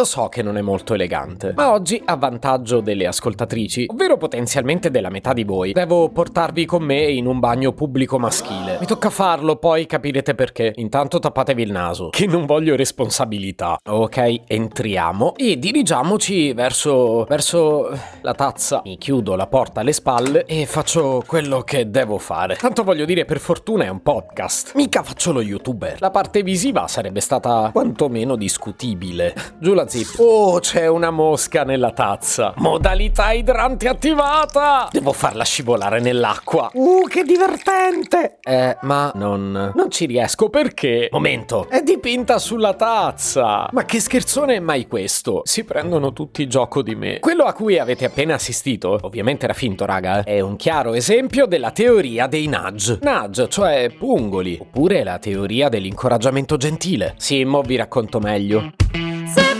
lo so che non è molto elegante, ma oggi a vantaggio delle ascoltatrici, ovvero potenzialmente della metà di voi, devo portarvi con me in un bagno pubblico maschile. Mi tocca farlo, poi capirete perché. Intanto tappatevi il naso, che non voglio responsabilità. Ok, entriamo e dirigiamoci verso verso la tazza. Mi chiudo la porta alle spalle e faccio quello che devo fare. Tanto voglio dire, per fortuna è un podcast. Mica faccio lo youtuber. La parte visiva sarebbe stata quantomeno discutibile. Giù la zip. Oh, c'è una mosca nella tazza. Modalità idrante attivata. Devo farla scivolare nell'acqua. Uh, che divertente. Eh, ma non non ci riesco perché Momento. È dipinta sulla tazza. Ma che scherzone è mai questo? Si prendono tutti gioco di me. Quello a cui avete appena assistito, ovviamente era finto, raga, è un chiaro esempio della teoria dei nudge. Nudge, cioè pungoli, oppure la teoria dell'incoraggiamento gentile. Sì, mo vi racconto meglio.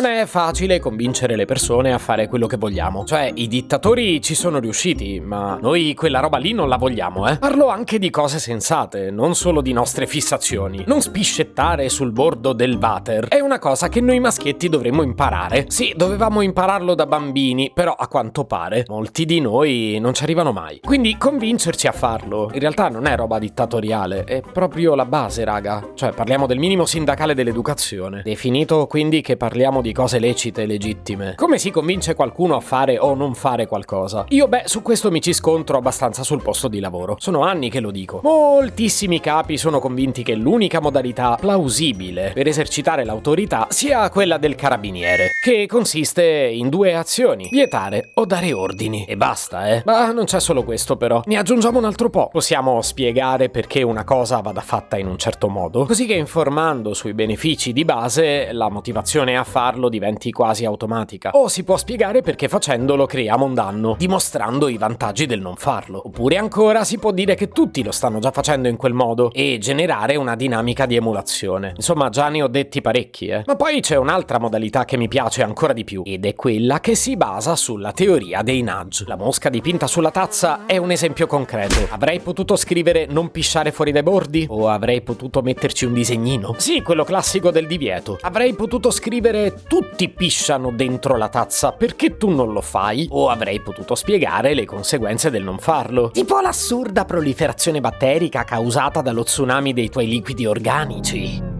Non è facile convincere le persone a fare quello che vogliamo. Cioè, i dittatori ci sono riusciti, ma noi quella roba lì non la vogliamo, eh. Parlo anche di cose sensate, non solo di nostre fissazioni. Non spiscettare sul bordo del water è una cosa che noi maschietti dovremmo imparare. Sì, dovevamo impararlo da bambini, però a quanto pare molti di noi non ci arrivano mai. Quindi convincerci a farlo, in realtà non è roba dittatoriale, è proprio la base, raga. Cioè, parliamo del minimo sindacale dell'educazione. Definito quindi che parliamo di cose lecite e legittime. Come si convince qualcuno a fare o non fare qualcosa? Io beh, su questo mi ci scontro abbastanza sul posto di lavoro. Sono anni che lo dico. Moltissimi capi sono convinti che l'unica modalità plausibile per esercitare l'autorità sia quella del carabiniere, che consiste in due azioni: vietare o dare ordini. E basta, eh. Ma non c'è solo questo però. Ne aggiungiamo un altro po'. Possiamo spiegare perché una cosa vada fatta in un certo modo, così che informando sui benefici di base la motivazione a farlo diventi quasi automatica. O si può spiegare perché facendolo creiamo un danno, dimostrando i vantaggi del non farlo. Oppure ancora si può dire che tutti lo stanno già facendo in quel modo e generare una dinamica di emulazione. Insomma, già ne ho detti parecchi, eh. Ma poi c'è un'altra modalità che mi piace ancora di più, ed è quella che si basa sulla teoria dei nudge. La mosca dipinta sulla tazza è un esempio concreto. Avrei potuto scrivere non pisciare fuori dai bordi? O avrei potuto metterci un disegnino? Sì, quello classico del divieto. Avrei potuto scrivere tutti pisciano dentro la tazza, perché tu non lo fai? O avrei potuto spiegare le conseguenze del non farlo. Tipo l'assurda proliferazione batterica causata dallo tsunami dei tuoi liquidi organici.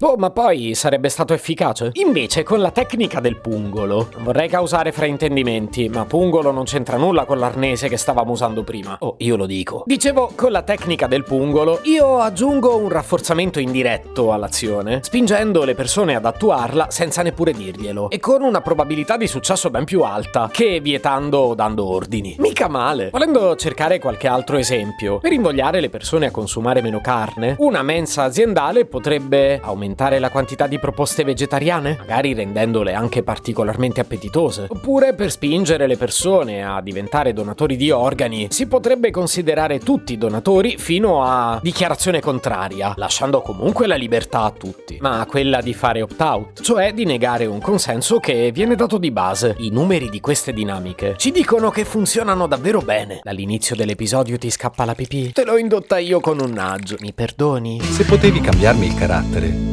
Oh, ma poi sarebbe stato efficace? Invece, con la tecnica del pungolo, vorrei causare fraintendimenti, ma pungolo non c'entra nulla con l'arnese che stavamo usando prima. Oh, io lo dico. Dicevo, con la tecnica del pungolo, io aggiungo un rafforzamento indiretto all'azione, spingendo le persone ad attuarla senza neppure dirglielo, e con una probabilità di successo ben più alta che vietando o dando ordini. Mica male. Volendo cercare qualche altro esempio, per invogliare le persone a consumare meno carne, una mensa aziendale potrebbe aumentare la quantità di proposte vegetariane, magari rendendole anche particolarmente appetitose. Oppure per spingere le persone a diventare donatori di organi, si potrebbe considerare tutti donatori fino a dichiarazione contraria, lasciando comunque la libertà a tutti, ma quella di fare opt-out, cioè di negare un consenso che viene dato di base. I numeri di queste dinamiche ci dicono che funzionano davvero bene. Dall'inizio dell'episodio ti scappa la pipì? Te l'ho indotta io con un nudge, mi perdoni? Se potevi cambiarmi il carattere,